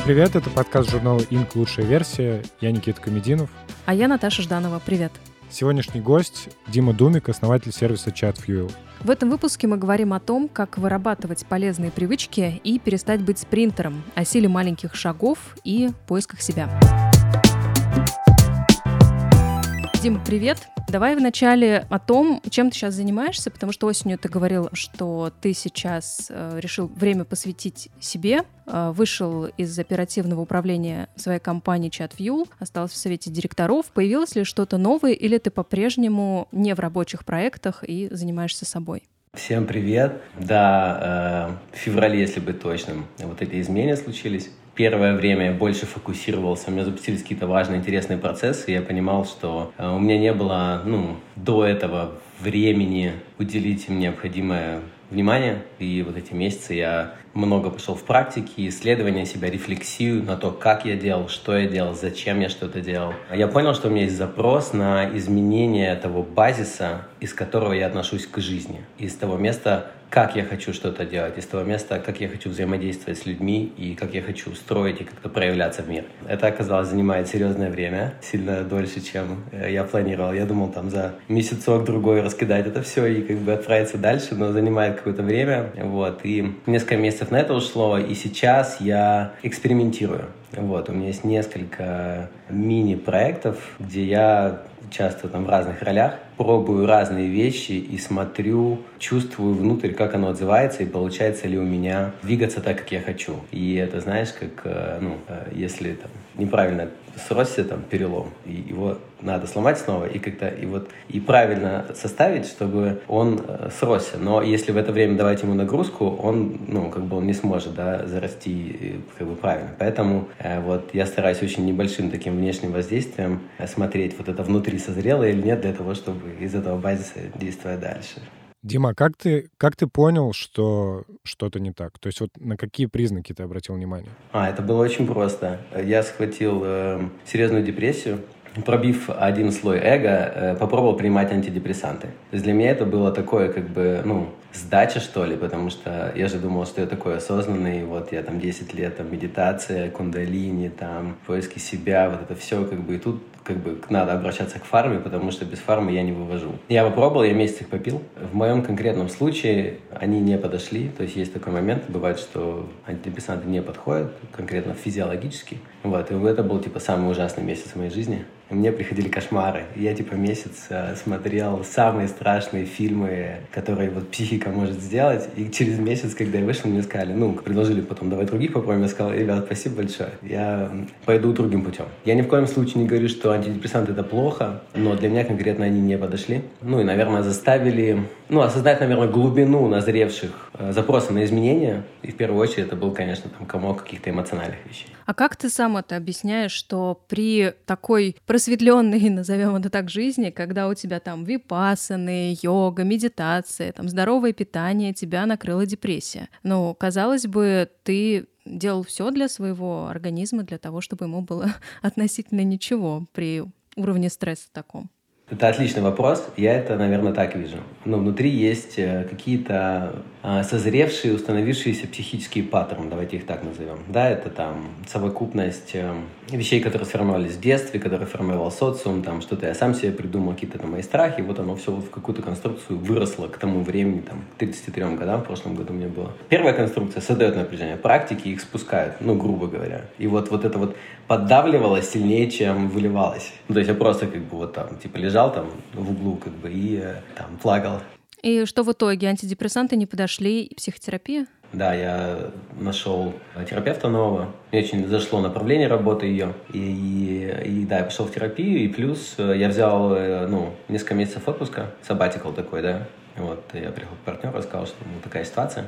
Всем привет, это подкаст журнала «Инк. Лучшая версия». Я Никита Комединов. А я Наташа Жданова. Привет. Сегодняшний гость Дима Думик, основатель сервиса ChatFuel. В этом выпуске мы говорим о том, как вырабатывать полезные привычки и перестать быть спринтером, о силе маленьких шагов и поисках себя. Дим, привет. Давай вначале о том, чем ты сейчас занимаешься, потому что осенью ты говорил, что ты сейчас э, решил время посвятить себе, э, вышел из оперативного управления своей компании ChatView, остался в совете директоров. Появилось ли что-то новое или ты по-прежнему не в рабочих проектах и занимаешься собой? Всем привет. Да, э, в феврале, если быть точным, вот эти изменения случились первое время я больше фокусировался, у меня запустились какие-то важные, интересные процессы, и я понимал, что э, у меня не было, ну, до этого времени уделить им необходимое внимание. И вот эти месяцы я много пошел в практике, исследования себя, рефлексию на то, как я делал, что я делал, зачем я что-то делал. Я понял, что у меня есть запрос на изменение того базиса, из которого я отношусь к жизни, из того места, как я хочу что-то делать, из того места, как я хочу взаимодействовать с людьми и как я хочу строить и как-то проявляться в мир. Это, оказалось, занимает серьезное время, сильно дольше, чем э, я планировал. Я думал там за месяцок-другой раскидать это все и как бы отправиться дальше, но занимает какое-то время. Вот. И несколько месяцев на это ушло, и сейчас я экспериментирую. Вот, у меня есть несколько мини-проектов, где я часто там в разных ролях, пробую разные вещи и смотрю, чувствую внутрь, как оно отзывается и получается ли у меня двигаться так, как я хочу. И это, знаешь, как, э, ну, э, если там неправильно сросся там перелом, и его надо сломать снова и как-то и вот и правильно составить, чтобы он э, сросся. Но если в это время давать ему нагрузку, он, ну, как бы он не сможет, да, зарасти как бы правильно. Поэтому э, вот я стараюсь очень небольшим таким внешним воздействием смотреть, вот это внутри созрело или нет, для того, чтобы из этого базиса действовать дальше. Дима, как ты, как ты понял, что что-то не так? То есть вот на какие признаки ты обратил внимание? А, это было очень просто. Я схватил э, серьезную депрессию, пробив один слой эго, э, попробовал принимать антидепрессанты. То есть для меня это было такое, как бы, ну, сдача, что ли, потому что я же думал, что я такой осознанный, вот я там 10 лет, там, медитация, кундалини, там, поиски себя, вот это все, как бы, и тут как бы надо обращаться к фарме, потому что без фармы я не вывожу. Я попробовал, я месяц их попил. В моем конкретном случае они не подошли, то есть есть такой момент, бывает, что антидепрессанты не подходят, конкретно физиологически. Вот, и это был, типа, самый ужасный месяц в моей жизни. Мне приходили кошмары. Я, типа, месяц э, смотрел самые страшные фильмы, которые вот психика может сделать. И через месяц, когда я вышел, мне сказали, ну, предложили потом, давай других попробуем. Я сказал, ребят, спасибо большое. Я пойду другим путем. Я ни в коем случае не говорю, что антидепрессанты это плохо, но для меня конкретно они не подошли. Ну и, наверное, заставили, ну, осознать, наверное, глубину назревших э, запросов на изменения. И в первую очередь это был, конечно, там комок каких-то эмоциональных вещей. А как ты сам это объясняешь, что при такой просветленной, назовем это так, жизни, когда у тебя там випасаны, йога, медитация, там здоровое питание, тебя накрыла депрессия. Ну, казалось бы, ты делал все для своего организма, для того, чтобы ему было относительно ничего при уровне стресса таком. Это отличный вопрос. Я это, наверное, так вижу. Но внутри есть э, какие-то а, созревшие, установившиеся психические паттерны, давайте их так назовем. Да, это там совокупность э, вещей, которые сформировались в детстве, которые формировал социум, там что-то я сам себе придумал, какие-то там мои страхи, вот оно все вот в какую-то конструкцию выросло к тому времени, там, 33 годам, в прошлом году мне было. Первая конструкция создает напряжение, практики их спускают, ну, грубо говоря. И вот, вот это вот поддавливалось сильнее, чем выливалось. Ну, то есть я просто как бы вот там, типа лежал лежал там в углу как бы и э, там плакал. И что в итоге? Антидепрессанты не подошли? Психотерапия? Да, я нашел терапевта нового. Мне очень зашло направление работы ее. И, и, и да, я пошел в терапию. И плюс э, я взял э, ну, несколько месяцев отпуска. Sabbatical такой, да. Вот, я приехал к партнеру, сказал, что ну, такая ситуация.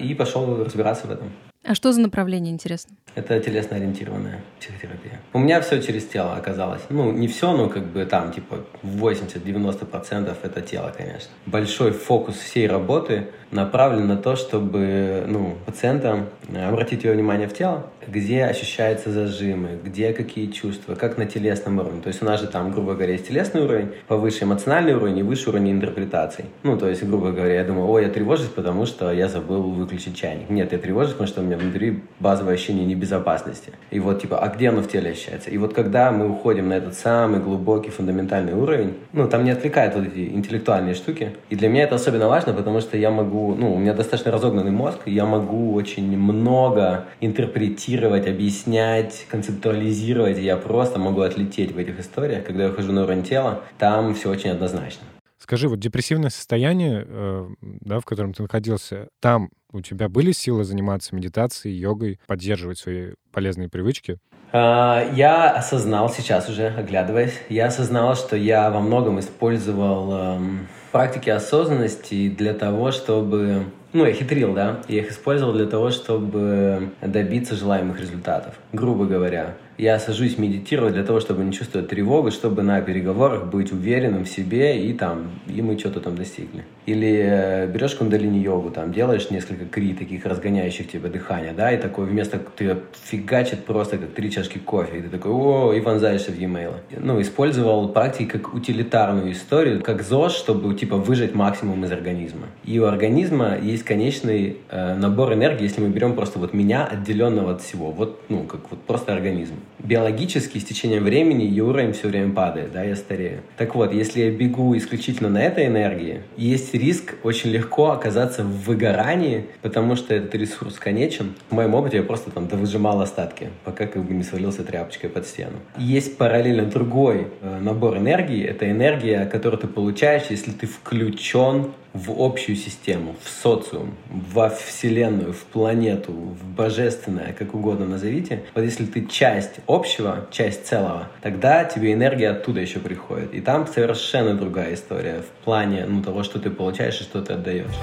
И пошел разбираться в этом. А что за направление, интересно? Это телесно-ориентированная психотерапия. У меня все через тело оказалось. Ну, не все, но как бы там, типа, 80-90% это тело, конечно. Большой фокус всей работы направлен на то, чтобы, ну, пациентам обратить его внимание в тело, где ощущаются зажимы, где какие чувства, как на телесном уровне. То есть у нас же там, грубо говоря, есть телесный уровень, повыше эмоциональный уровень и выше уровень интерпретаций. Ну, то есть, грубо говоря, я думаю, ой, я тревожусь, потому что я забыл выключить чайник. Нет, я тревожусь, потому что у меня внутри базовое ощущение безопасности. И вот, типа, а где оно в теле ощущается? И вот когда мы уходим на этот самый глубокий, фундаментальный уровень, ну, там не отвлекают вот эти интеллектуальные штуки. И для меня это особенно важно, потому что я могу, ну, у меня достаточно разогнанный мозг, и я могу очень много интерпретировать, объяснять, концептуализировать, и я просто могу отлететь в этих историях. Когда я хожу на уровень тела, там все очень однозначно. Скажи, вот депрессивное состояние, э, да, в котором ты находился, там у тебя были силы заниматься медитацией, йогой, поддерживать свои полезные привычки? А, я осознал сейчас уже, оглядываясь, я осознал, что я во многом использовал эм, практики осознанности для того, чтобы ну, я хитрил, да, я их использовал для того, чтобы добиться желаемых результатов. Грубо говоря, я сажусь медитировать для того, чтобы не чувствовать тревогу, чтобы на переговорах быть уверенным в себе и там, и мы что-то там достигли. Или э, берешь кундалини-йогу, там, делаешь несколько кри, таких разгоняющих тебя дыхания, да, и такой вместо, ты фигачит просто как три чашки кофе, и ты такой, о, и вонзаешься в e-mail. Ну, использовал практики как утилитарную историю, как ЗОЖ, чтобы, типа, выжать максимум из организма. И у организма есть конечный э, набор энергии, если мы берем просто вот меня, отделенного от всего, вот, ну, как вот просто организм биологически с течением времени ее уровень все время падает, да, я старею. Так вот, если я бегу исключительно на этой энергии, есть риск очень легко оказаться в выгорании, потому что этот ресурс конечен. В моем опыте я просто там довыжимал остатки, пока как бы не свалился тряпочкой под стену. Есть параллельно другой э, набор энергии, это энергия, которую ты получаешь, если ты включен в общую систему, в социум, во Вселенную, в планету, в божественное, как угодно назовите. Вот если ты часть общего, часть целого, тогда тебе энергия оттуда еще приходит. И там совершенно другая история в плане ну, того, что ты получаешь и что ты отдаешь.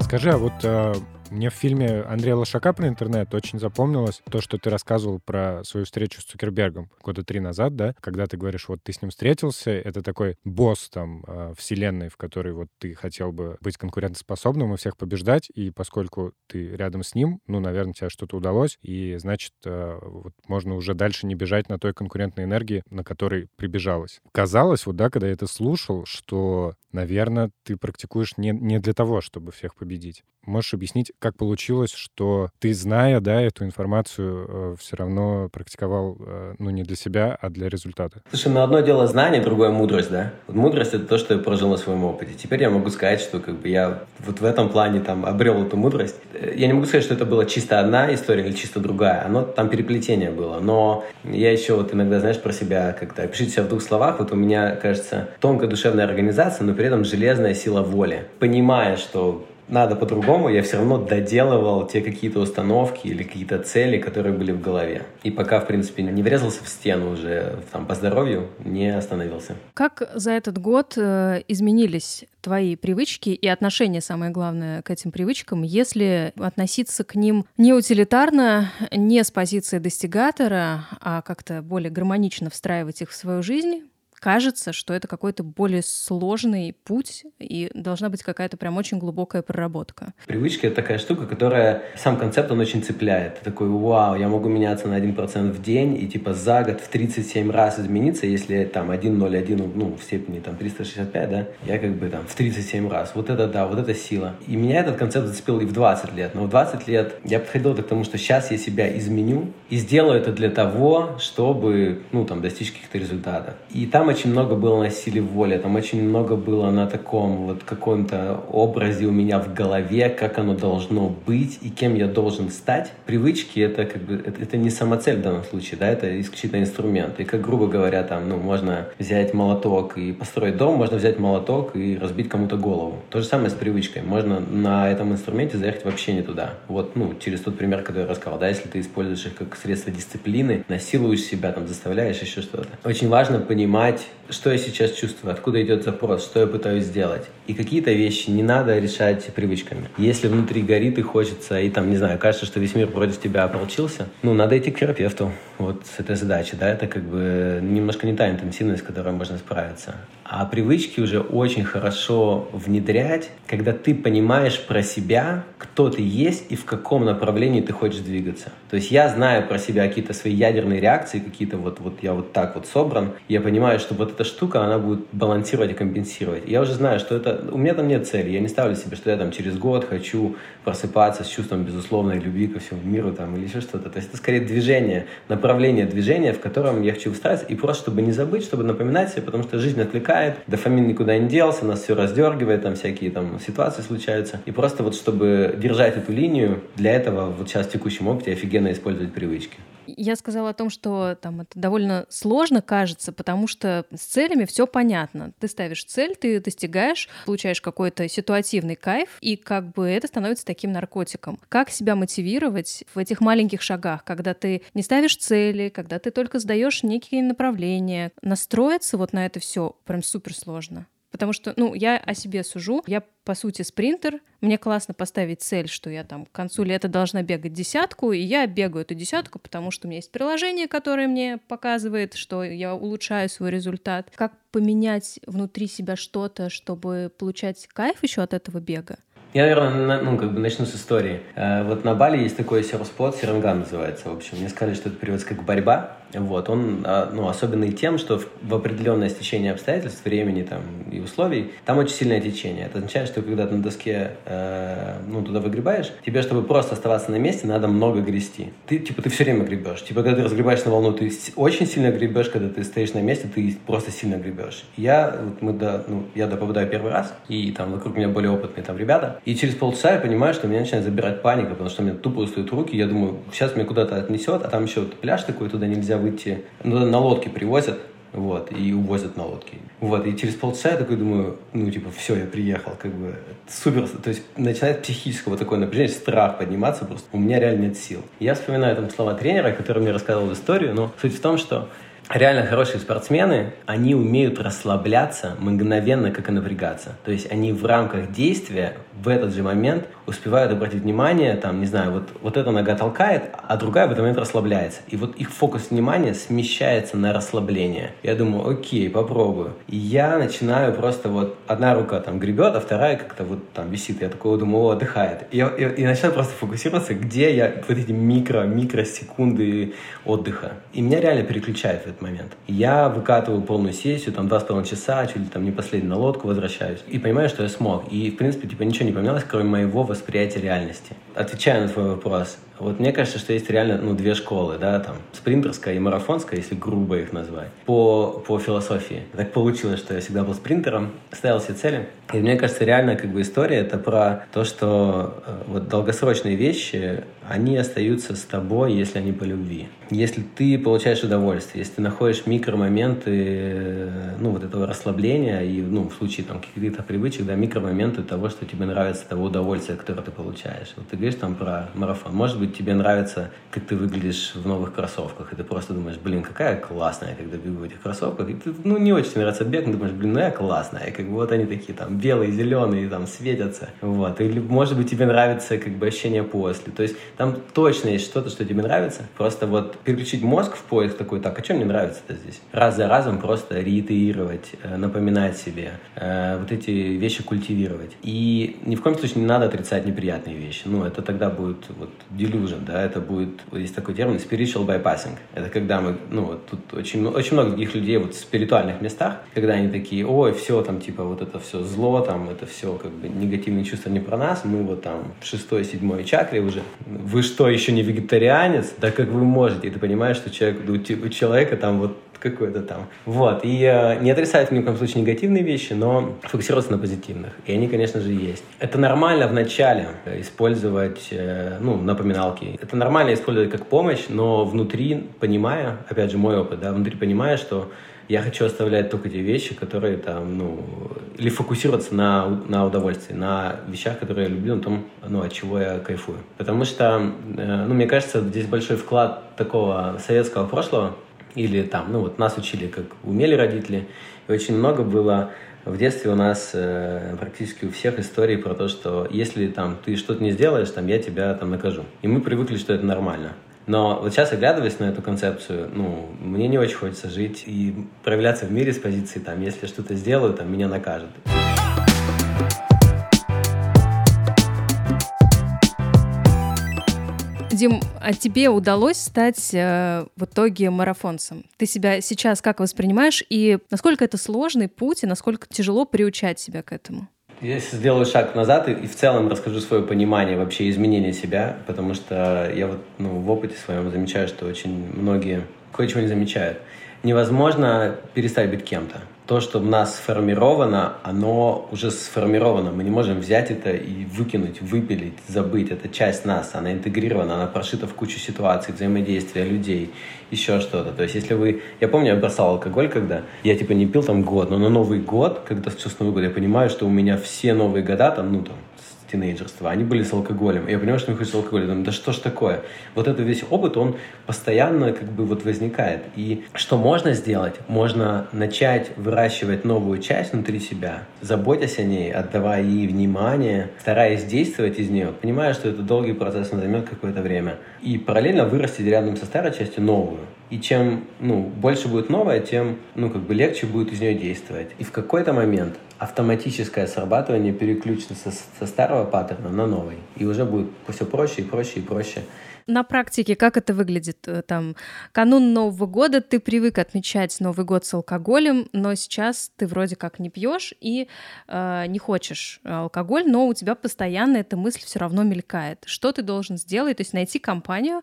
Скажи, а вот э, мне в фильме Андрея Лошака про интернет очень запомнилось то, что ты рассказывал про свою встречу с Цукербергом года три назад, да, когда ты говоришь, вот ты с ним встретился, это такой босс там э, вселенной, в которой вот ты хотел бы быть конкурентоспособным и всех побеждать, и поскольку ты рядом с ним, ну, наверное, тебе что-то удалось, и значит, э, вот можно уже дальше не бежать на той конкурентной энергии, на которой прибежалось. Казалось, вот, да, когда я это слушал, что, наверное, ты практикуешь не, не для того, чтобы всех победить. Можешь объяснить, как получилось, что ты, зная, да, эту информацию, э, все равно практиковал, э, ну, не для себя, а для результата? Слушай, ну, одно дело знание, другое мудрость, да? Вот мудрость — это то, что я прожил на своем опыте. Теперь я могу сказать, что как бы я вот в этом плане там обрел эту мудрость. Я не могу сказать, что это была чисто одна история или чисто другая. Оно там переплетение было. Но я еще вот иногда, знаешь, про себя как-то пишите себя в двух словах. Вот у меня, кажется, тонкая душевная организация, но при этом железная сила воли. Понимая, что надо по-другому, я все равно доделывал те какие-то установки или какие-то цели, которые были в голове. И пока, в принципе, не врезался в стену уже там, по здоровью, не остановился. Как за этот год э, изменились твои привычки и отношения, самое главное, к этим привычкам, если относиться к ним не утилитарно, не с позиции достигатора, а как-то более гармонично встраивать их в свою жизнь, кажется, что это какой-то более сложный путь, и должна быть какая-то прям очень глубокая проработка. Привычка — это такая штука, которая... Сам концепт, он очень цепляет. Ты такой, вау, я могу меняться на 1% в день, и типа за год в 37 раз измениться, если там 1,01, ну, в степени там 365, да, я как бы там в 37 раз. Вот это да, вот это сила. И меня этот концепт зацепил и в 20 лет. Но в 20 лет я подходил к тому, что сейчас я себя изменю и сделаю это для того, чтобы, ну, там, достичь каких-то результатов. И там очень много было на силе воли, там очень много было на таком вот каком-то образе у меня в голове, как оно должно быть и кем я должен стать. Привычки это как бы это, это не самоцель в данном случае, да, это исключительно инструмент. И как грубо говоря, там, ну, можно взять молоток и построить дом, можно взять молоток и разбить кому-то голову. То же самое с привычкой. Можно на этом инструменте заехать вообще не туда. Вот, ну, через тот пример, который я рассказал, да, если ты используешь их как средство дисциплины, насилуешь себя, там, заставляешь еще что-то. Очень важно понимать, понять, что я сейчас чувствую, откуда идет запрос, что я пытаюсь сделать. И какие-то вещи не надо решать привычками. Если внутри горит и хочется, и там, не знаю, кажется, что весь мир против тебя ополчился, ну, надо идти к терапевту. Вот с этой задачей, да, это как бы немножко не та интенсивность, с которой можно справиться. А привычки уже очень хорошо внедрять, когда ты понимаешь про себя, кто ты есть и в каком направлении ты хочешь двигаться. То есть я знаю про себя какие-то свои ядерные реакции, какие-то вот, вот я вот так вот собран, я понимаю, что вот эта штука, она будет балансировать и компенсировать. Я уже знаю, что это... У меня там нет цели. Я не ставлю себе, что я там через год хочу просыпаться с чувством безусловной любви ко всему миру там, или еще что-то. То есть это скорее движение, направление движения, в котором я хочу встать, и просто чтобы не забыть, чтобы напоминать себе, потому что жизнь отвлекает, дофамин никуда не делся, нас все раздергивает, там всякие там ситуации случаются. И просто вот чтобы держать эту линию, для этого вот сейчас в текущем опыте офигенно использовать привычки. Я сказала о том, что там это довольно сложно кажется, потому что с целями все понятно. Ты ставишь цель, ты достигаешь, получаешь какой-то ситуативный кайф, и как бы это становится таким наркотиком. Как себя мотивировать в этих маленьких шагах, когда ты не ставишь цели, когда ты только сдаешь некие направления, настроиться вот на это все прям супер сложно. Потому что, ну, я о себе сужу. Я, по сути, спринтер. Мне классно поставить цель, что я там к концу лета должна бегать десятку, и я бегаю эту десятку, потому что у меня есть приложение, которое мне показывает, что я улучшаю свой результат. Как поменять внутри себя что-то, чтобы получать кайф еще от этого бега? Я, наверное, ну, как бы начну с истории. Э, вот на Бали есть такой серф-спот, Серанган называется, в общем. Мне сказали, что это переводится как «борьба». Вот, он а, ну, особенный тем, что в, в определенное стечение обстоятельств, времени там, и условий, там очень сильное течение. Это означает, что когда ты на доске э, ну, туда выгребаешь, тебе, чтобы просто оставаться на месте, надо много грести. Ты, типа, ты все время гребешь. Типа, когда ты разгребаешь на волну, ты очень сильно гребешь, когда ты стоишь на месте, ты просто сильно гребешь. Я, вот мы до, ну, я до попадаю первый раз, и там вокруг меня более опытные там ребята, и через полчаса я понимаю, что меня начинает забирать паника, потому что у меня тупо устают руки, я думаю, сейчас меня куда-то отнесет, а там еще вот пляж такой, туда нельзя выйти. Ну, на лодке привозят, вот, и увозят на лодке. Вот, и через полчаса я такой думаю, ну, типа, все, я приехал, как бы, супер, то есть начинает психического такое напряжение, страх подниматься просто, у меня реально нет сил. Я вспоминаю там слова тренера, который мне рассказывал историю, но суть в том, что реально хорошие спортсмены, они умеют расслабляться мгновенно, как и напрягаться. То есть они в рамках действия в этот же момент успевают обратить внимание, там, не знаю, вот, вот эта нога толкает, а другая в этот момент расслабляется. И вот их фокус внимания смещается на расслабление. Я думаю, окей, попробую. И я начинаю просто вот, одна рука там гребет, а вторая как-то вот там висит. Я такой думаю, о, отдыхает. И, и, и начинаю просто фокусироваться, где я вот эти микро, микросекунды отдыха. И меня реально переключает в этот момент. Я выкатываю полную сессию, там, два с половиной часа, чуть ли там не последний на лодку возвращаюсь. И понимаю, что я смог. И, в принципе, типа, ничего не поменялось, кроме моего восприятия реальности. Отвечая на твой вопрос, вот мне кажется, что есть реально ну, две школы, да, там, спринтерская и марафонская, если грубо их назвать, по, по философии. Так получилось, что я всегда был спринтером, ставил себе цели. И мне кажется, реально как бы история это про то, что э, вот долгосрочные вещи, они остаются с тобой, если они по любви. Если ты получаешь удовольствие, если ты находишь микромоменты, э, ну, вот этого расслабления и, ну, в случае там каких-то привычек, да, микромоменты того, что тебе нравится, того удовольствия, которое ты получаешь. Вот ты говоришь там про марафон. Может быть, быть, тебе нравится, как ты выглядишь в новых кроссовках, и ты просто думаешь, блин, какая классная, когда бегу в этих кроссовках, и ты, ну, не очень нравится бег, но думаешь, блин, ну я классная, и как бы вот они такие там белые, зеленые, там светятся, вот, или, может быть, тебе нравится как бы ощущение после, то есть там точно есть что-то, что тебе нравится, просто вот переключить мозг в поиск такой, так, а что мне нравится-то здесь? Раз за разом просто реитерировать, э, напоминать себе, э, вот эти вещи культивировать. И ни в коем случае не надо отрицать неприятные вещи, ну, это тогда будет вот делю illusion, да, это будет, вот есть такой термин, spiritual bypassing. Это когда мы, ну, вот тут очень, очень много таких людей вот в спиритуальных местах, когда они такие, ой, все там, типа, вот это все зло, там, это все, как бы, негативные чувства не про нас, мы вот там в шестой, седьмой чакре уже. Вы что, еще не вегетарианец? Да как вы можете? И ты понимаешь, что человек, у человека там вот какой-то там. Вот. И э, не отрицать ни в коем случае негативные вещи, но фокусироваться на позитивных. И они, конечно же, есть. Это нормально в начале использовать, э, ну, напоминалки. Это нормально использовать как помощь, но внутри, понимая, опять же, мой опыт, да, внутри понимая, что я хочу оставлять только те вещи, которые там, ну, или фокусироваться на, на удовольствии, на вещах, которые я люблю, на том, ну, от чего я кайфую. Потому что, э, ну, мне кажется, здесь большой вклад такого советского прошлого, или там, ну вот нас учили, как умели родители. И очень много было в детстве у нас э, практически у всех историй про то, что если там ты что-то не сделаешь, там я тебя там накажу. И мы привыкли, что это нормально. Но вот сейчас, оглядываясь на эту концепцию, ну, мне не очень хочется жить и проявляться в мире с позиции, там, если что-то сделаю, там, меня накажут. Дим, а тебе удалось стать э, в итоге марафонцем? Ты себя сейчас как воспринимаешь и насколько это сложный путь и насколько тяжело приучать себя к этому? Я сделаю шаг назад и, и в целом расскажу свое понимание вообще изменения себя, потому что я вот ну, в опыте своем замечаю, что очень многие кое-чего не замечают. Невозможно перестать быть кем-то то, что в нас сформировано, оно уже сформировано. Мы не можем взять это и выкинуть, выпилить, забыть. Это часть нас, она интегрирована, она прошита в кучу ситуаций, взаимодействия людей, еще что-то. То есть, если вы... Я помню, я бросал алкоголь, когда я, типа, не пил там год, но на Новый год, когда с Новый год, я понимаю, что у меня все новые года, там, ну, там, тинейджерства, они были с алкоголем. Я понимаю, что мне хочется алкоголя. Я думаю, да что ж такое? Вот этот весь опыт, он постоянно как бы вот возникает. И что можно сделать? Можно начать выращивать новую часть внутри себя, заботясь о ней, отдавая ей внимание, стараясь действовать из нее, понимая, что это долгий процесс, он займет какое-то время. И параллельно вырастить рядом со старой частью новую. И чем ну, больше будет новое, тем ну, как бы легче будет из нее действовать. И в какой-то момент автоматическое срабатывание переключится со, со старого паттерна на новый. И уже будет все проще и проще и проще на практике как это выглядит? Э, там канун Нового года ты привык отмечать Новый год с алкоголем, но сейчас ты вроде как не пьешь и э, не хочешь алкоголь, но у тебя постоянно эта мысль все равно мелькает. Что ты должен сделать? То есть найти компанию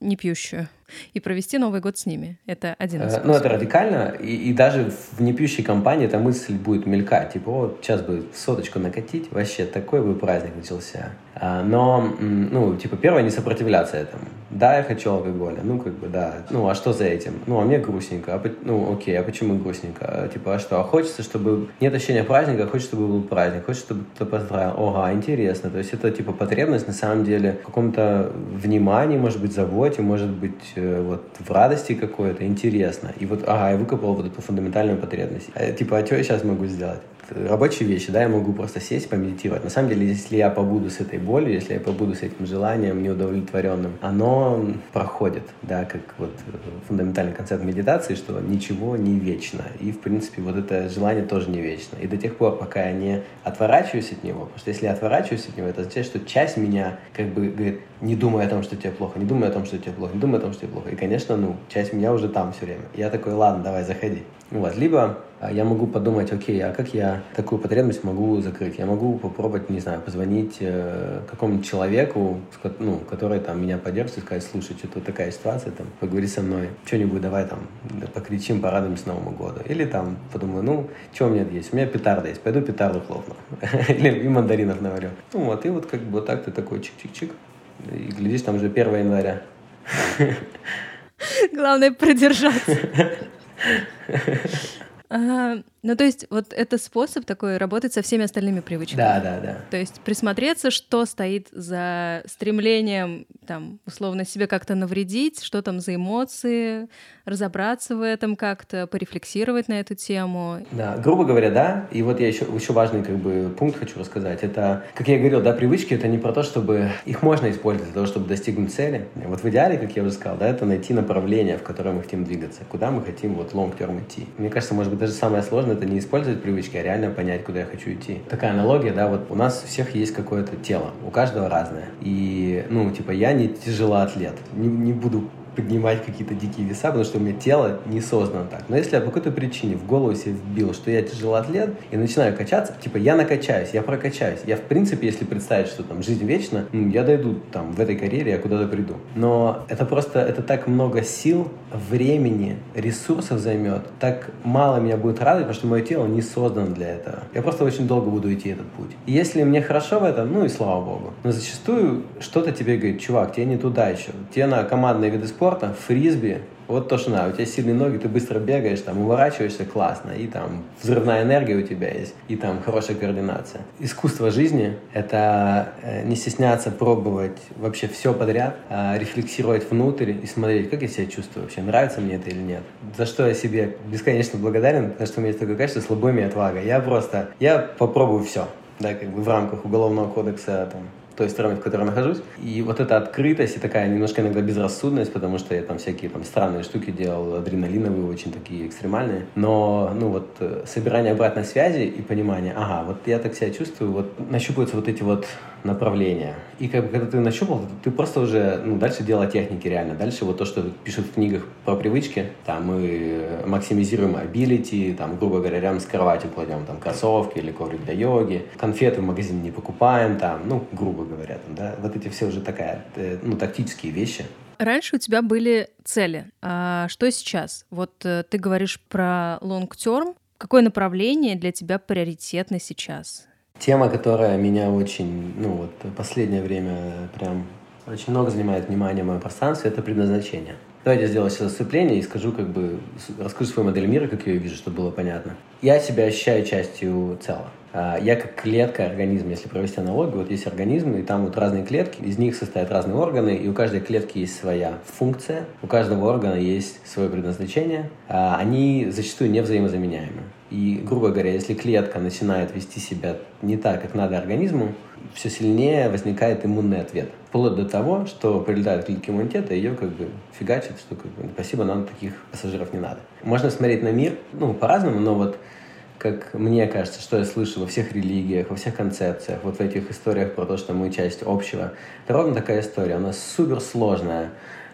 не пьющую и провести Новый год с ними. Это один из э, Ну, это радикально, и, и даже в непьющей компании эта мысль будет мелькать. Типа, вот сейчас бы соточку накатить, вообще такой бы праздник начался. А, но, ну, типа, первое, не сопротивляться этому. Да, я хочу алкоголя, ну, как бы, да. Ну, а что за этим? Ну, а мне грустненько. А, ну, окей, а почему грустненько? А, типа, а что? А хочется, чтобы... Нет ощущения праздника, а хочется, чтобы был праздник. Хочется, чтобы кто-то поздравил. Ага, интересно. То есть это, типа, потребность, на самом деле, в каком-то внимании, может быть, заботе, может быть, вот в радости какой-то, интересно. И вот, ага, я выкопал вот эту фундаментальную потребность. А, типа, а что я сейчас могу сделать? Рабочие вещи, да, я могу просто сесть, помедитировать. На самом деле, если я побуду с этой болью, если я побуду с этим желанием неудовлетворенным, оно проходит, да, как вот фундаментальный концепт медитации, что ничего не вечно. И, в принципе, вот это желание тоже не вечно. И до тех пор, пока я не отворачиваюсь от него, потому что если я отворачиваюсь от него, это означает, что часть меня как бы говорит, не думай о том, что тебе плохо, не думай о том, что тебе плохо, не думай о том, что тебе плохо. И, конечно, ну, часть меня уже там все время. Я такой, ладно, давай, заходи. Вот. Либо а, я могу подумать, окей, а как я такую потребность могу закрыть? Я могу попробовать, не знаю, позвонить э, какому-нибудь человеку, ну, который там меня поддержит и сказать, слушай, что-то такая ситуация, там, поговори со мной, что-нибудь давай там покричим, порадуемся Новому году. Или там подумаю, ну, что у меня есть? У меня петарда есть, пойду петарду хлопну. Или и мандаринов наварю. Ну вот, и вот как бы вот так ты такой чик-чик-чик. И глядишь, там уже 1 января. Главное продержаться. А, ну, то есть вот это способ такой работать со всеми остальными привычками. Да, да, да. То есть присмотреться, что стоит за стремлением, там, условно, себе как-то навредить, что там за эмоции, разобраться в этом как-то, порефлексировать на эту тему. Да, грубо говоря, да. И вот я еще, еще важный как бы пункт хочу рассказать. Это, как я говорил, да, привычки — это не про то, чтобы... Их можно использовать для того, чтобы достигнуть цели. Вот в идеале, как я уже сказал, да, это найти направление, в которое мы хотим двигаться, куда мы хотим вот long-term идти. Мне кажется, может быть, даже самое сложное это не использовать привычки, а реально понять, куда я хочу идти. Такая аналогия, да, вот у нас у всех есть какое-то тело, у каждого разное. И, ну, типа, я не тяжелоатлет, не, не буду поднимать какие-то дикие веса, потому что у меня тело не создано так. Но если я по какой-то причине в голову себе вбил, что я тяжелоатлет, и начинаю качаться, типа я накачаюсь, я прокачаюсь. Я, в принципе, если представить, что там жизнь вечна, ну, я дойду там в этой карьере, я куда-то приду. Но это просто, это так много сил, времени, ресурсов займет, так мало меня будет радовать, потому что мое тело не создано для этого. Я просто очень долго буду идти этот путь. И если мне хорошо в этом, ну и слава богу. Но зачастую что-то тебе говорит, чувак, тебе не туда еще. Тебе на командные виды спорта спорта, фрисби, вот то, что надо. У тебя сильные ноги, ты быстро бегаешь, там, уворачиваешься классно, и там взрывная энергия у тебя есть, и там хорошая координация. Искусство жизни — это э, не стесняться пробовать вообще все подряд, а рефлексировать внутрь и смотреть, как я себя чувствую вообще, нравится мне это или нет. За что я себе бесконечно благодарен, потому что у меня есть такое качество слабоумие и отвага. Я просто, я попробую все, да, как бы в рамках Уголовного кодекса, там, той стране, в которой я нахожусь. И вот эта открытость и такая немножко иногда безрассудность, потому что я там всякие там странные штуки делал, адреналиновые, очень такие экстремальные. Но, ну вот, э, собирание обратной связи и понимание, ага, вот я так себя чувствую, вот нащупываются вот эти вот направление. И как бы, когда ты нащупал, ты просто уже, ну, дальше дело техники реально. Дальше вот то, что пишут в книгах про привычки, там мы максимизируем ability, там, грубо говоря, рядом с кроватью кладем там кроссовки или коврик для йоги, конфеты в магазине не покупаем, там, ну, грубо говоря, там, да, вот эти все уже такая, э, ну, тактические вещи. Раньше у тебя были цели. А что сейчас? Вот э, ты говоришь про long term. Какое направление для тебя приоритетно сейчас? Тема, которая меня очень, ну вот, последнее время прям очень много занимает внимания в моем пространстве, это предназначение. Давайте я сделаю сейчас отступление и скажу, как бы, расскажу свою модель мира, как я ее вижу, чтобы было понятно. Я себя ощущаю частью целого. А, я как клетка организма, если провести аналогию, вот есть организм, и там вот разные клетки, из них состоят разные органы, и у каждой клетки есть своя функция, у каждого органа есть свое предназначение, а, они зачастую не взаимозаменяемы. И, грубо говоря, если клетка начинает вести себя не так, как надо организму, все сильнее возникает иммунный ответ. Вплоть до того, что прилетают клетки иммунитета, и ее как бы фигачит, что как бы, спасибо, нам таких пассажиров не надо. Можно смотреть на мир, ну, по-разному, но вот как мне кажется, что я слышу во всех религиях, во всех концепциях, вот в этих историях про то, что мы часть общего. Это ровно такая история. Она супер сложная,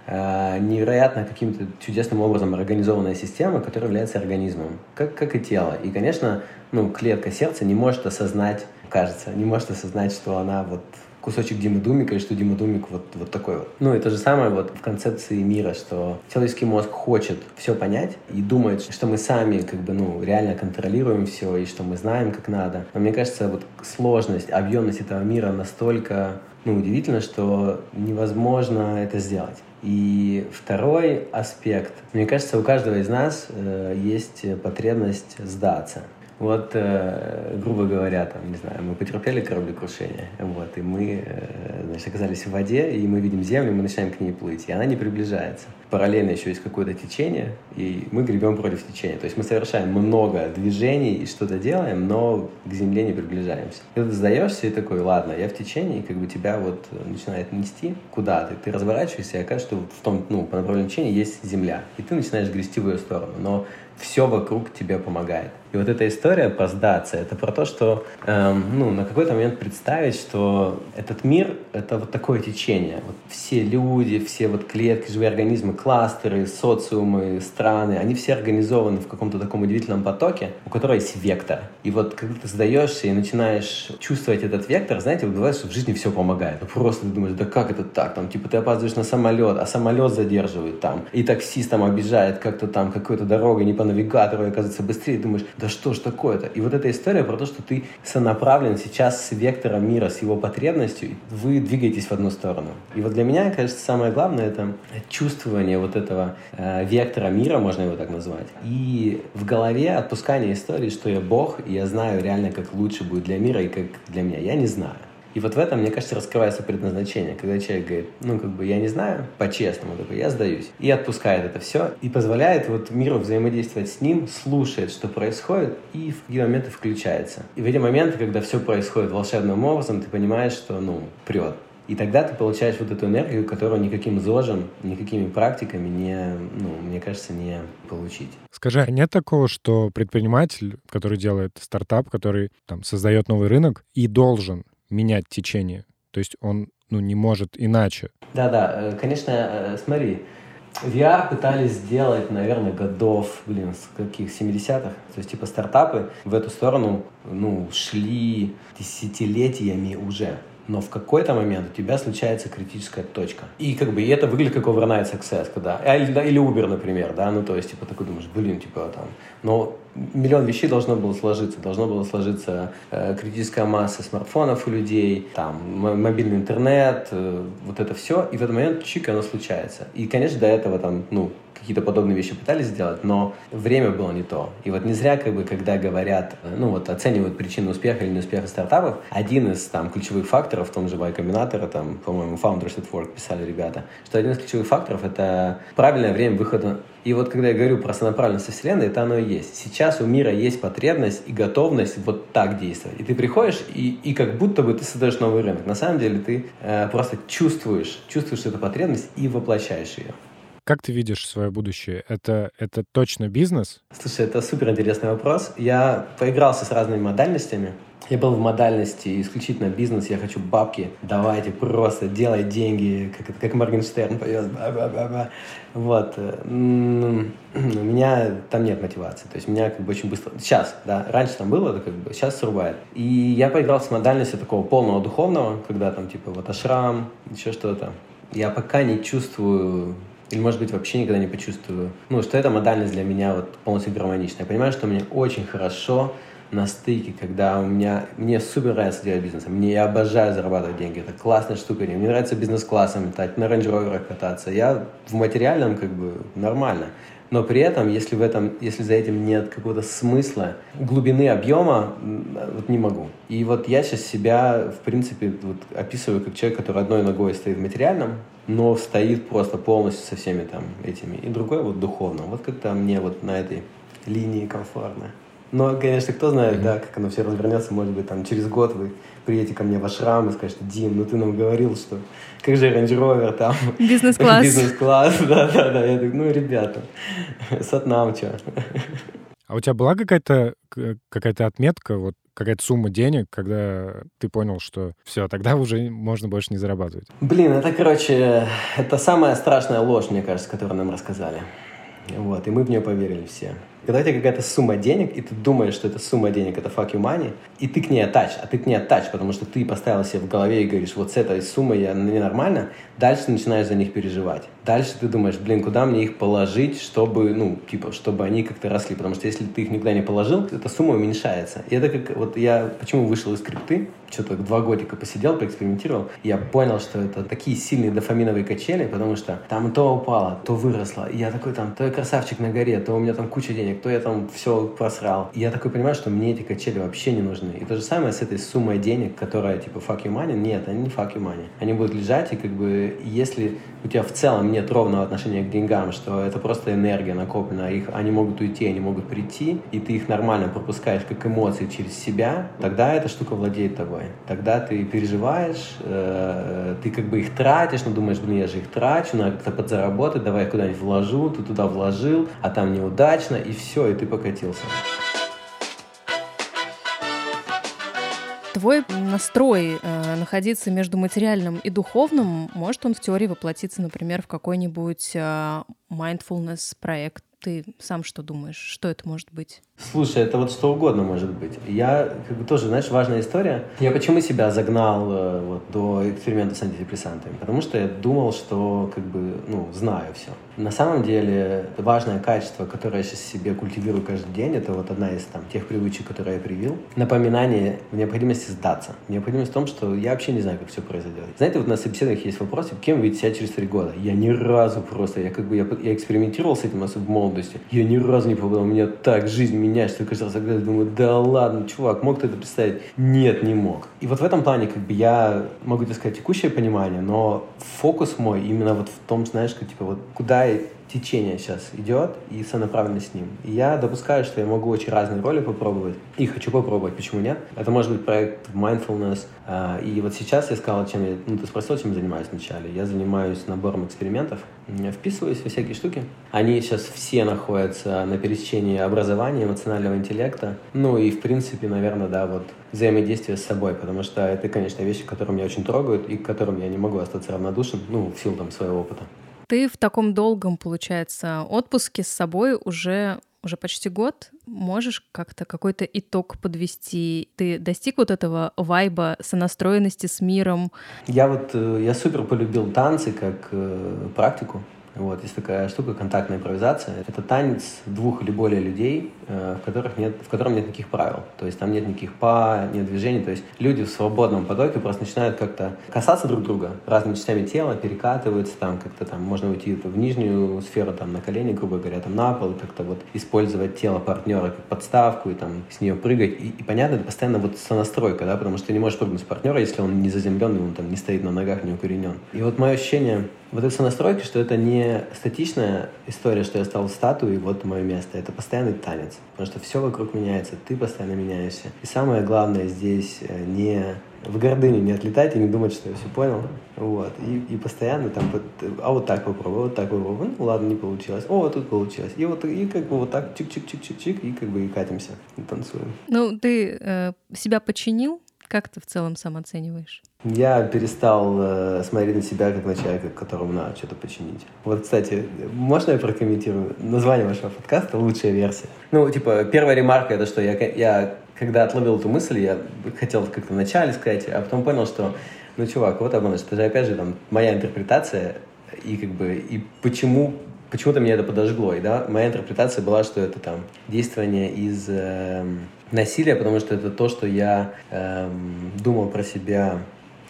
э, невероятно каким-то чудесным образом организованная система, которая является организмом, как, как и тело. И, конечно, ну, клетка сердца не может осознать, кажется, не может осознать, что она вот кусочек Димы Думика, и что Дима Думик вот, вот такой вот. Ну, и то же самое вот в концепции мира, что человеческий мозг хочет все понять и думает, что мы сами как бы, ну, реально контролируем все, и что мы знаем, как надо. Но мне кажется, вот сложность, объемность этого мира настолько ну, удивительно, что невозможно это сделать. И второй аспект. Мне кажется, у каждого из нас э, есть потребность сдаться. Вот, э, грубо говоря, там, не знаю, мы потерпели кораблекрушение, вот, и мы, э, значит, оказались в воде, и мы видим землю, мы начинаем к ней плыть, и она не приближается. Параллельно еще есть какое-то течение, и мы гребем против течения. То есть мы совершаем много движений и что-то делаем, но к земле не приближаемся. И вот сдаешься и такой, ладно, я в течении, как бы тебя вот начинает нести куда-то, ты разворачиваешься, и окажется, что в том, ну, по направлению течения есть земля, и ты начинаешь грести в ее сторону. Но все вокруг тебе помогает. И вот эта история про сдаться, это про то, что эм, ну, на какой-то момент представить, что этот мир — это вот такое течение. Вот все люди, все вот клетки, живые организмы, кластеры, социумы, страны, они все организованы в каком-то таком удивительном потоке, у которого есть вектор. И вот когда ты сдаешься и начинаешь чувствовать этот вектор, знаете, вот бывает, что в жизни все помогает. Ну, просто ты думаешь, да как это так? Там, типа, ты опаздываешь на самолет, а самолет задерживает там, и таксист там обижает как-то там какую-то дорогу не по навигатору, и оказывается быстрее, думаешь, да что ж такое-то? И вот эта история про то, что ты сонаправлен сейчас с вектором мира, с его потребностью, вы двигаетесь в одну сторону. И вот для меня, кажется, самое главное — это чувствование вот этого э, вектора мира, можно его так назвать. И в голове отпускание истории, что я Бог, и я знаю реально, как лучше будет для мира и как для меня. Я не знаю. И вот в этом, мне кажется, раскрывается предназначение, когда человек говорит, ну, как бы, я не знаю, по-честному, такой, я сдаюсь. И отпускает это все, и позволяет вот миру взаимодействовать с ним, слушает, что происходит, и в какие моменты включается. И в эти моменты, когда все происходит волшебным образом, ты понимаешь, что, ну, прет. И тогда ты получаешь вот эту энергию, которую никаким зожем, никакими практиками не, ну, мне кажется, не получить. Скажи, а нет такого, что предприниматель, который делает стартап, который там создает новый рынок и должен менять течение. То есть он ну, не может иначе. Да-да, э, конечно, э, смотри, VR пытались сделать, наверное, годов, блин, с каких, 70-х. То есть, типа, стартапы в эту сторону, ну, шли десятилетиями уже но в какой-то момент у тебя случается критическая точка. И как бы и это выглядит как overnight success, когда... А, или, или Uber, например, да, ну то есть, типа, такой думаешь, блин, типа, там... Но миллион вещей должно было сложиться. Должно было сложиться э, критическая масса смартфонов у людей, там, мобильный интернет, э, вот это все. И в этот момент чик, оно случается. И, конечно, до этого там, ну, какие-то подобные вещи пытались сделать, но время было не то. И вот не зря, как бы, когда говорят, ну вот оценивают причины успеха или неуспеха стартапов, один из там ключевых факторов, в том же Y Combinator, там, по-моему, Founders at Work писали ребята, что один из ключевых факторов — это правильное время выхода и вот когда я говорю про сонаправленность Вселенной, это оно и есть. Сейчас у мира есть потребность и готовность вот так действовать. И ты приходишь, и, и как будто бы ты создаешь новый рынок. На самом деле ты э, просто чувствуешь, чувствуешь эту потребность и воплощаешь ее. Как ты видишь свое будущее? Это, это точно бизнес? Слушай, это супер интересный вопрос. Я поигрался с разными модальностями. Я был в модальности исключительно бизнес, я хочу бабки, давайте просто делай деньги, как, как Моргенштерн поет. Ба-ба-ба-ба. Вот. У меня там нет мотивации. То есть меня как бы очень быстро... Сейчас, да, раньше там было, это как бы сейчас срубает. И я поиграл с модальностью такого полного духовного, когда там типа вот ашрам, еще что-то. Я пока не чувствую или, может быть, вообще никогда не почувствую, ну, что эта модальность для меня вот полностью гармоничная. Я понимаю, что мне очень хорошо на стыке, когда у меня... Мне супер нравится делать бизнес. Мне я обожаю зарабатывать деньги. Это классная штука. Мне нравится бизнес-классом летать, на рейндж кататься. Я в материальном как бы нормально. Но при этом, если в этом, если за этим нет какого-то смысла, глубины объема, вот не могу. И вот я сейчас себя, в принципе, вот описываю как человек, который одной ногой стоит в материальном, но стоит просто полностью со всеми там этими, и другой вот духовно. Вот как-то мне вот на этой линии комфортно. Но, конечно, кто знает, mm-hmm. да, как оно все развернется, может быть, там через год вы приедете ко мне в ашрам и скажете, Дим, ну ты нам говорил, что как же Range Rover там. Бизнес-класс. Бизнес-класс, да-да-да. Я так, ну, ребята, сатнам что. А у тебя была какая-то какая-то отметка, вот какая-то сумма денег, когда ты понял, что все, тогда уже можно больше не зарабатывать? Блин, это, короче, это самая страшная ложь, мне кажется, которую нам рассказали. Вот, и мы в нее поверили все. Когда у тебя какая-то сумма денег, и ты думаешь, что эта сумма денег — это fuck you money, и ты к ней attach, а ты к ней attach, потому что ты поставил себе в голове и говоришь, вот с этой суммой я ненормально, дальше ты начинаешь за них переживать. Дальше ты думаешь, блин, куда мне их положить, чтобы, ну, типа, чтобы они как-то росли, потому что если ты их никуда не положил, эта сумма уменьшается. И это как, вот я почему вышел из крипты, что-то два годика посидел, поэкспериментировал, я понял, что это такие сильные дофаминовые качели, потому что там то упало, то выросло, и я такой там, то я красавчик на горе, то у меня там куча денег, то я там все просрал. И я такой понимаю, что мне эти качели вообще не нужны. И то же самое с этой суммой денег, которая типа fuck you money, нет, они не fuck you money. Они будут лежать, и как бы если у тебя в целом нет ровного отношения к деньгам, что это просто энергия накоплена, их, они могут уйти, они могут прийти, и ты их нормально пропускаешь как эмоции через себя, тогда эта штука владеет тобой. Тогда ты переживаешь, э, ты как бы их тратишь, но думаешь, блин, я же их трачу, надо как-то подзаработать, давай я куда-нибудь вложу, ты туда вложил, а там неудачно, и все, и ты покатился. Твой настрой э, находиться между материальным и духовным, может он в теории воплотиться, например, в какой-нибудь э, mindfulness проект? Ты сам что думаешь? Что это может быть? Слушай, это вот что угодно может быть. Я, как бы тоже, знаешь, важная история. Я почему себя загнал э, вот, до эксперимента с антидепрессантами? Потому что я думал, что, как бы, ну, знаю все. На самом деле, важное качество, которое я сейчас себе культивирую каждый день, это вот одна из там тех привычек, которые я привил. Напоминание в необходимости сдаться. Необходимость в том, что я вообще не знаю, как все произойдет. Знаете, вот на собеседованиях есть вопрос, кем вы видите себя через три года? Я ни разу просто, я как бы, я, я экспериментировал с этим, особенно в молодости. Я ни разу не попадал, у меня так жизнь меняешься, каждый раз я думаю, да ладно, чувак, мог ты это представить? Нет, не мог. И вот в этом плане, как бы, я могу тебе сказать текущее понимание, но фокус мой именно вот в том, знаешь, как, типа, вот куда течение сейчас идет и сонаправленно с ним. И я допускаю, что я могу очень разные роли попробовать. И хочу попробовать, почему нет. Это может быть проект mindfulness. А, и вот сейчас я сказал, чем я... Ну, ты спросил, чем я занимаюсь вначале. Я занимаюсь набором экспериментов. Я вписываюсь во всякие штуки. Они сейчас все находятся на пересечении образования, эмоционального интеллекта. Ну и, в принципе, наверное, да, вот взаимодействие с собой, потому что это, конечно, вещи, которые меня очень трогают и к которым я не могу остаться равнодушен, ну, в силу там своего опыта. Ты в таком долгом, получается, отпуске с собой уже уже почти год. Можешь как-то какой-то итог подвести? Ты достиг вот этого вайба, сонастроенности с миром? Я вот, э, я супер полюбил танцы как э, практику. Вот, есть такая штука, контактная импровизация. Это танец двух или более людей, э, в, которых нет, в котором нет никаких правил. То есть там нет никаких па, нет движений. То есть люди в свободном потоке просто начинают как-то касаться друг друга разными частями тела, перекатываются, там как-то там можно уйти в нижнюю сферу, там на колени, грубо говоря, там на пол, как-то вот использовать тело партнера как подставку и там с нее прыгать. И, и понятно, это постоянно вот сонастройка, да, потому что ты не можешь прыгнуть с партнера, если он не заземлен, он там не стоит на ногах, не укоренен. И вот мое ощущение вот эта сонастройка, что это не статичная история, что я стал статуей, вот мое место. Это постоянный танец. Потому что все вокруг меняется, ты постоянно меняешься. И самое главное здесь э, не в гордыне не отлетать и не думать, что я все понял. Вот. И, и постоянно там, а вот так попробуй, вот так попробуй. Ну, ладно, не получилось. О, вот тут получилось. И вот и как бы вот так чик-чик-чик-чик-чик, и как бы и катимся, и танцуем. Ну, ты э, себя починил? Как ты в целом сам оцениваешь? Я перестал э, смотреть на себя как на человека, которому надо что-то починить. Вот, кстати, можно я прокомментирую? Название вашего подкаста «Лучшая версия». Ну, типа, первая ремарка — это что я, я когда отловил эту мысль, я хотел как-то вначале сказать, а потом понял, что, ну, чувак, вот обманешь, это же, опять же, там, моя интерпретация, и как бы, и почему почему-то меня это подожгло. И да, моя интерпретация была, что это там действование из э, насилия, потому что это то, что я э, думал про себя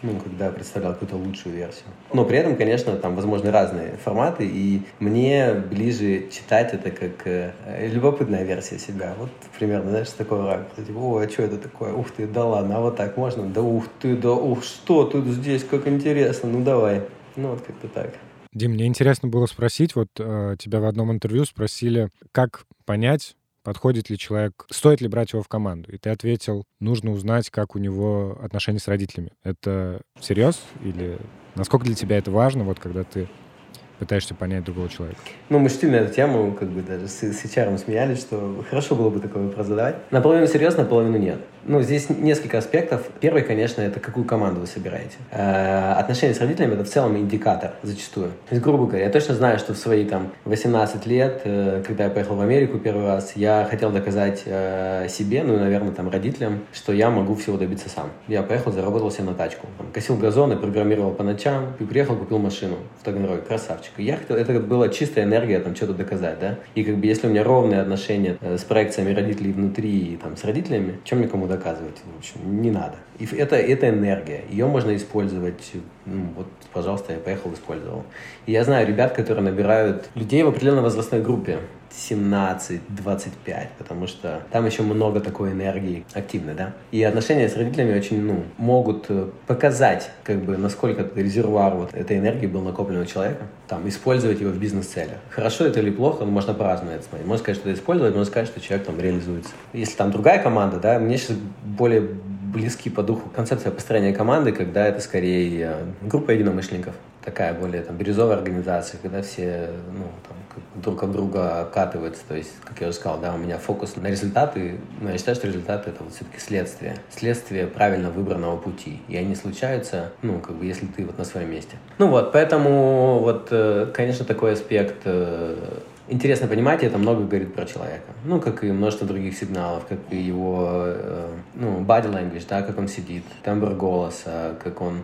ну, когда представлял какую-то лучшую версию. Но при этом, конечно, там возможны разные форматы, и мне ближе читать это как э, любопытная версия себя. Вот примерно, знаешь, с такого ракурса. Типа, о, а что это такое? Ух ты, да ладно, а вот так можно? Да ух ты, да ух, что тут здесь, как интересно, ну давай. Ну вот как-то так. Дим, мне интересно было спросить, вот э, тебя в одном интервью спросили, как понять, подходит ли человек, стоит ли брать его в команду. И ты ответил, нужно узнать, как у него отношения с родителями. Это всерьез или насколько для тебя это важно, вот когда ты пытаешься понять другого человека. Ну, мы шутили на эту тему, как бы даже с, с HR смеялись, что хорошо было бы такой вопрос задавать. Наполовину серьезно, наполовину нет. Ну, здесь несколько аспектов. Первый, конечно, это какую команду вы собираете. Э, отношения с родителями — это в целом индикатор зачастую. То есть, грубо говоря, я точно знаю, что в свои там 18 лет, э, когда я поехал в Америку первый раз, я хотел доказать э, себе, ну наверное, там родителям, что я могу всего добиться сам. Я поехал, заработал себе на тачку. Там, косил газоны, программировал по ночам, и приехал, купил машину в Таганроге. Красавчик. И я хотел, это была чистая энергия, там, что-то доказать, да. И как бы, если у меня ровные отношения э, с проекциями родителей внутри и там с родителями, чем мне кому доказывать? В общем, не надо. И это, это энергия. Ее можно использовать. Ну, вот, пожалуйста, я поехал, использовал. И я знаю ребят, которые набирают людей в определенной возрастной группе. 17-25, потому что там еще много такой энергии активной, да. И отношения с родителями очень, ну, могут э, показать, как бы, насколько резервуар вот этой энергии был накоплен у человека, там, использовать его в бизнес-целях. Хорошо это или плохо, можно по-разному это смотреть. Можно сказать, что это использовать, можно сказать, что человек там реализуется. Если там другая команда, да, мне сейчас более близки по духу концепция построения команды, когда это скорее э, группа единомышленников такая более там бирюзовая организация, когда все ну, там, друг от друга обкатываются. То есть, как я уже сказал, да, у меня фокус на результаты, но я считаю, что результаты это вот все-таки следствие. Следствие правильно выбранного пути. И они случаются, ну, как бы, если ты вот на своем месте. Ну вот, поэтому вот, э, конечно, такой аспект э, интересно понимать, это много говорит про человека. Ну, как и множество других сигналов, как и его, э, ну, body language, да, как он сидит, тембр голоса, как он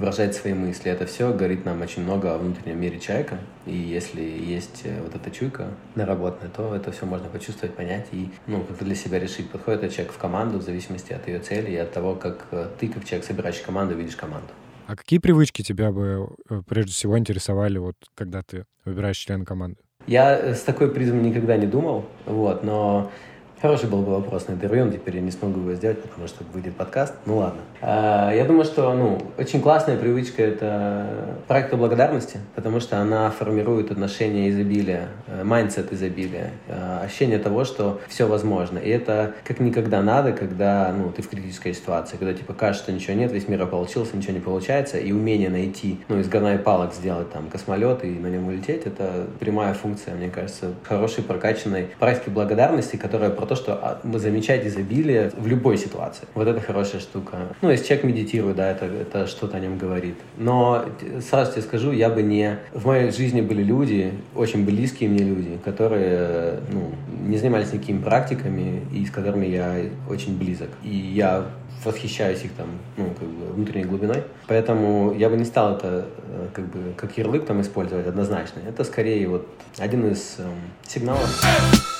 выражать свои мысли. Это все говорит нам очень много о внутреннем мире человека. И если есть э, вот эта чуйка наработанная, то это все можно почувствовать, понять и ну, как-то для себя решить, подходит этот человек в команду в зависимости от ее цели и от того, как э, ты, как человек, собирающий команду, видишь команду. А какие привычки тебя бы э, прежде всего интересовали, вот, когда ты выбираешь члена команды? Я с такой призмой никогда не думал, вот, но Хороший был бы вопрос на интервью, но теперь я не смогу его сделать, потому что выйдет подкаст. Ну ладно. А, я думаю, что ну, очень классная привычка — это практика благодарности, потому что она формирует отношение изобилия, mindset изобилия, э, ощущение того, что все возможно. И это как никогда надо, когда ну, ты в критической ситуации, когда типа кажется, что ничего нет, весь мир ополчился, ничего не получается, и умение найти, ну, из говна и палок сделать там космолет и на нем улететь — это прямая функция, мне кажется, хорошей прокачанной практики благодарности, которая то, что а, замечать изобилие в любой ситуации. Вот это хорошая штука. Ну, если человек медитирует, да, это, это что-то о нем говорит. Но сразу тебе скажу, я бы не... В моей жизни были люди, очень близкие мне люди, которые, ну, не занимались никакими практиками и с которыми я очень близок. И я восхищаюсь их там, ну, как бы внутренней глубиной. Поэтому я бы не стал это э, как бы как ярлык там использовать однозначно. Это скорее вот один из эм, сигналов.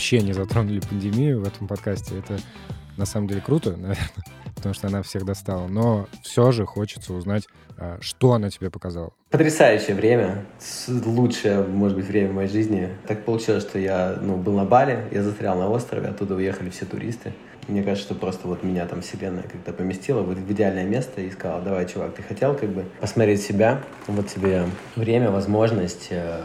Вообще не затронули пандемию в этом подкасте. Это на самом деле круто, наверное, потому что она всех достала. Но все же хочется узнать, а, что она тебе показала. Потрясающее время. Лучшее, может быть, время в моей жизни. Так получилось, что я ну, был на Бали, я застрял на острове, оттуда уехали все туристы. Мне кажется, что просто вот меня там вселенная как-то поместила в, в идеальное место и сказала, давай, чувак, ты хотел как бы посмотреть себя, вот тебе время, возможность, э,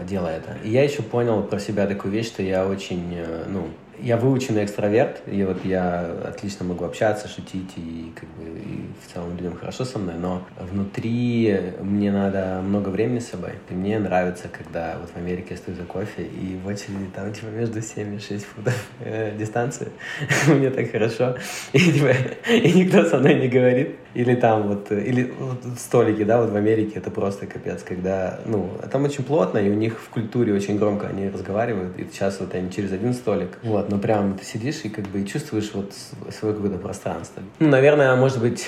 э, делай это. И я еще понял про себя такую вещь, что я очень, э, ну, я выученный экстраверт, и вот я отлично могу общаться, шутить, и как бы и в целом людям хорошо со мной, но внутри мне надо много времени с собой. И мне нравится, когда вот в Америке я стою за кофе, и в очереди там типа между 7 и 6 футов э, дистанции. мне так хорошо. И, типа, и никто со мной не говорит. Или там вот, или вот столики, да, вот в Америке это просто капец, когда, ну, там очень плотно, и у них в культуре очень громко они разговаривают, и сейчас вот они через один столик, вот, но прям ты сидишь и как бы чувствуешь вот свое какое-то пространство. Ну, наверное, может быть,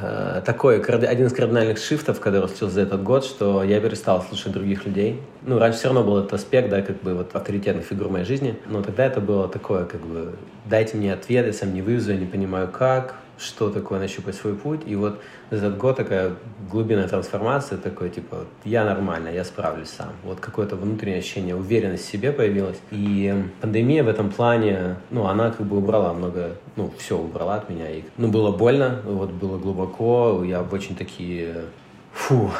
э, такой один из кардинальных шифтов, который случился за этот год, что я перестал слушать других людей. Ну, раньше все равно был этот аспект, да, как бы вот авторитетных фигур моей жизни, но тогда это было такое, как бы, дайте мне ответ, я сам не вывезу, я не понимаю как, что такое нащупать свой путь. И вот этот год такая глубинная трансформация, такой типа, я нормально, я справлюсь сам. Вот какое-то внутреннее ощущение уверенности в себе появилось. И пандемия в этом плане, ну, она как бы убрала много, ну, все убрала от меня. И, ну, было больно, вот было глубоко, я очень такие, фу,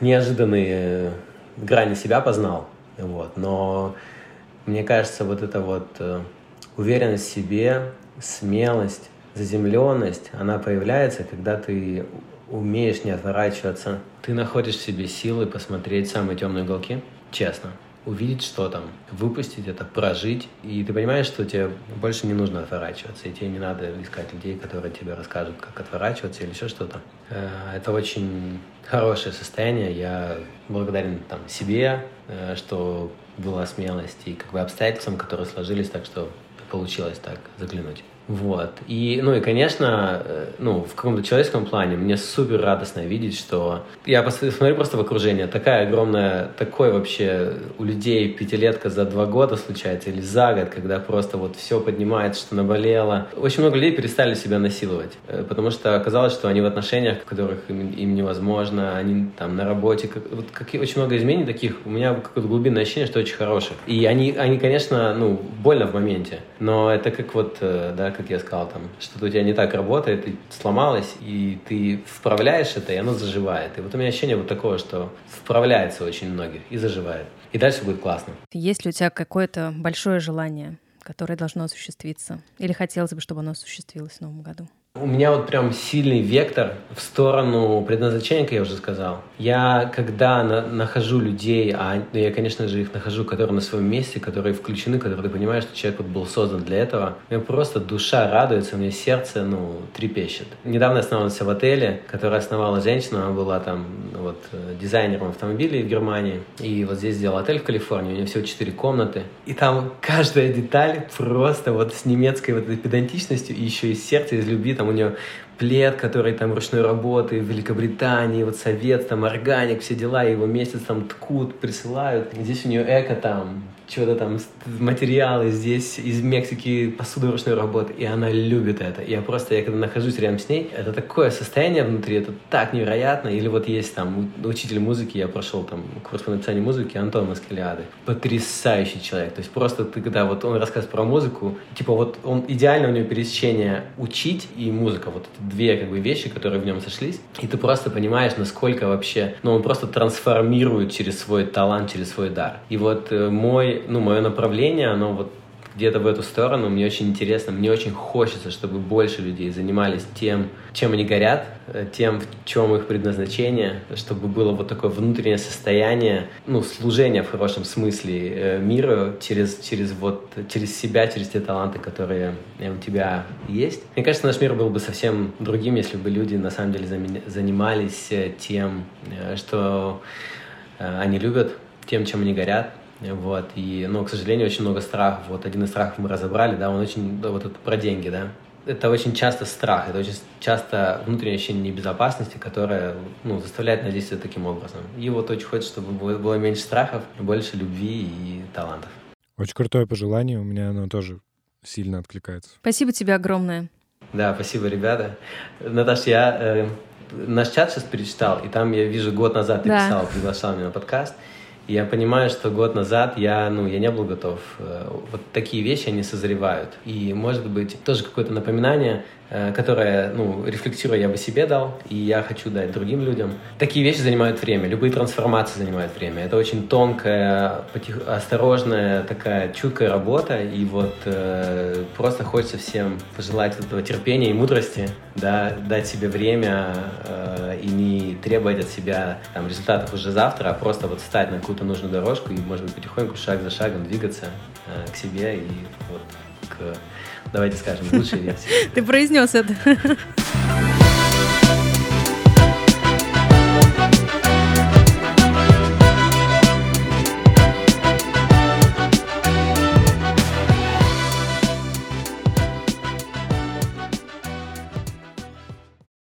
неожиданные грани себя познал. Вот, но мне кажется, вот эта вот э, уверенность в себе, смелость, заземленность, она появляется, когда ты умеешь не отворачиваться. Ты находишь в себе силы посмотреть самые темные уголки, честно, увидеть, что там, выпустить это, прожить. И ты понимаешь, что тебе больше не нужно отворачиваться, и тебе не надо искать людей, которые тебе расскажут, как отворачиваться или еще что-то. Э, это очень хорошее состояние. Я благодарен там, себе, э, что была смелость, и как бы обстоятельствам, которые сложились так, что получилось так заглянуть. Вот. И, ну и, конечно, э, ну, в каком-то человеческом плане мне супер радостно видеть, что я смотрю просто в окружение, такая огромная, такой вообще у людей пятилетка за два года случается или за год, когда просто вот все поднимается, что наболело. Очень много людей перестали себя насиловать, э, потому что оказалось, что они в отношениях, в которых им, им невозможно, они там на работе, как, вот как, очень много изменений таких, у меня какое-то глубинное ощущение, что очень хороших. И они, они, конечно, ну, больно в моменте, но это как вот, э, да, как я сказал, там, что-то у тебя не так работает, и сломалось, и ты вправляешь это, и оно заживает. И вот у меня ощущение вот такое, что вправляется очень многих и заживает. И дальше будет классно. Есть ли у тебя какое-то большое желание, которое должно осуществиться? Или хотелось бы, чтобы оно осуществилось в новом году? У меня вот прям сильный вектор в сторону предназначения, как я уже сказал. Я, когда на, нахожу людей, а ну, я, конечно же, их нахожу, которые на своем месте, которые включены, которые понимают, что человек вот был создан для этого, у меня просто душа радуется, у меня сердце, ну, трепещет. Недавно я остановился в отеле, который основала женщина, она была там ну, вот дизайнером автомобилей в Германии, и вот здесь сделал отель в Калифорнии, у нее всего четыре комнаты, и там каждая деталь просто вот с немецкой вот этой педантичностью, и еще из сердца, из любви, там там у нее плед, который там ручной работы в Великобритании, вот совет, там органик, все дела, его месяц там ткут, присылают. Здесь у нее эко там, что-то там, материалы здесь из Мексики, посуда ручной работы, и она любит это. Я просто, я когда нахожусь рядом с ней, это такое состояние внутри, это так невероятно. Или вот есть там учитель музыки, я прошел там курс по написанию музыки, Антон Маскалиады. Потрясающий человек. То есть просто ты, когда вот он рассказывает про музыку, типа вот он идеально у него пересечение учить и музыка. Вот это две как бы вещи, которые в нем сошлись. И ты просто понимаешь, насколько вообще, ну он просто трансформирует через свой талант, через свой дар. И вот э, мой ну, мое направление, оно вот где-то в эту сторону. Мне очень интересно, мне очень хочется, чтобы больше людей занимались тем, чем они горят, э, тем, в чем их предназначение, чтобы было вот такое внутреннее состояние, ну, служение в хорошем смысле э, миру через, через вот, через себя, через те таланты, которые у тебя есть. Мне кажется, наш мир был бы совсем другим, если бы люди на самом деле занимались э, тем, что они любят, тем, чем они горят, вот, и, ну, к сожалению, очень много страхов. Вот один из страхов мы разобрали, да, он очень, вот это про деньги, да. Это очень часто страх, это очень часто внутреннее ощущение небезопасности, которое, ну, заставляет нас действовать таким образом. И вот очень хочется, чтобы было, меньше страхов, больше любви и талантов. Очень крутое пожелание, у меня оно тоже сильно откликается. Спасибо тебе огромное. Да, спасибо, ребята. Наташа, я э, наш чат сейчас перечитал, и там я вижу год назад ты да. писала, приглашал меня на подкаст. Я понимаю, что год назад я, ну, я не был готов. Э, вот такие вещи, они созревают. И, может быть, тоже какое-то напоминание, которое, ну, рефлексируя, я бы себе дал, и я хочу дать другим людям. Такие вещи занимают время, любые трансформации занимают время. Это очень тонкая, потих... осторожная, такая чуткая работа, и вот э, просто хочется всем пожелать этого терпения и мудрости, да, дать себе время э, и не требовать от себя там, результатов уже завтра, а просто вот встать на какую-то нужную дорожку и, может быть, потихоньку, шаг за шагом двигаться э, к себе и вот к, давайте скажем, лучшей версии. Ты произнес это.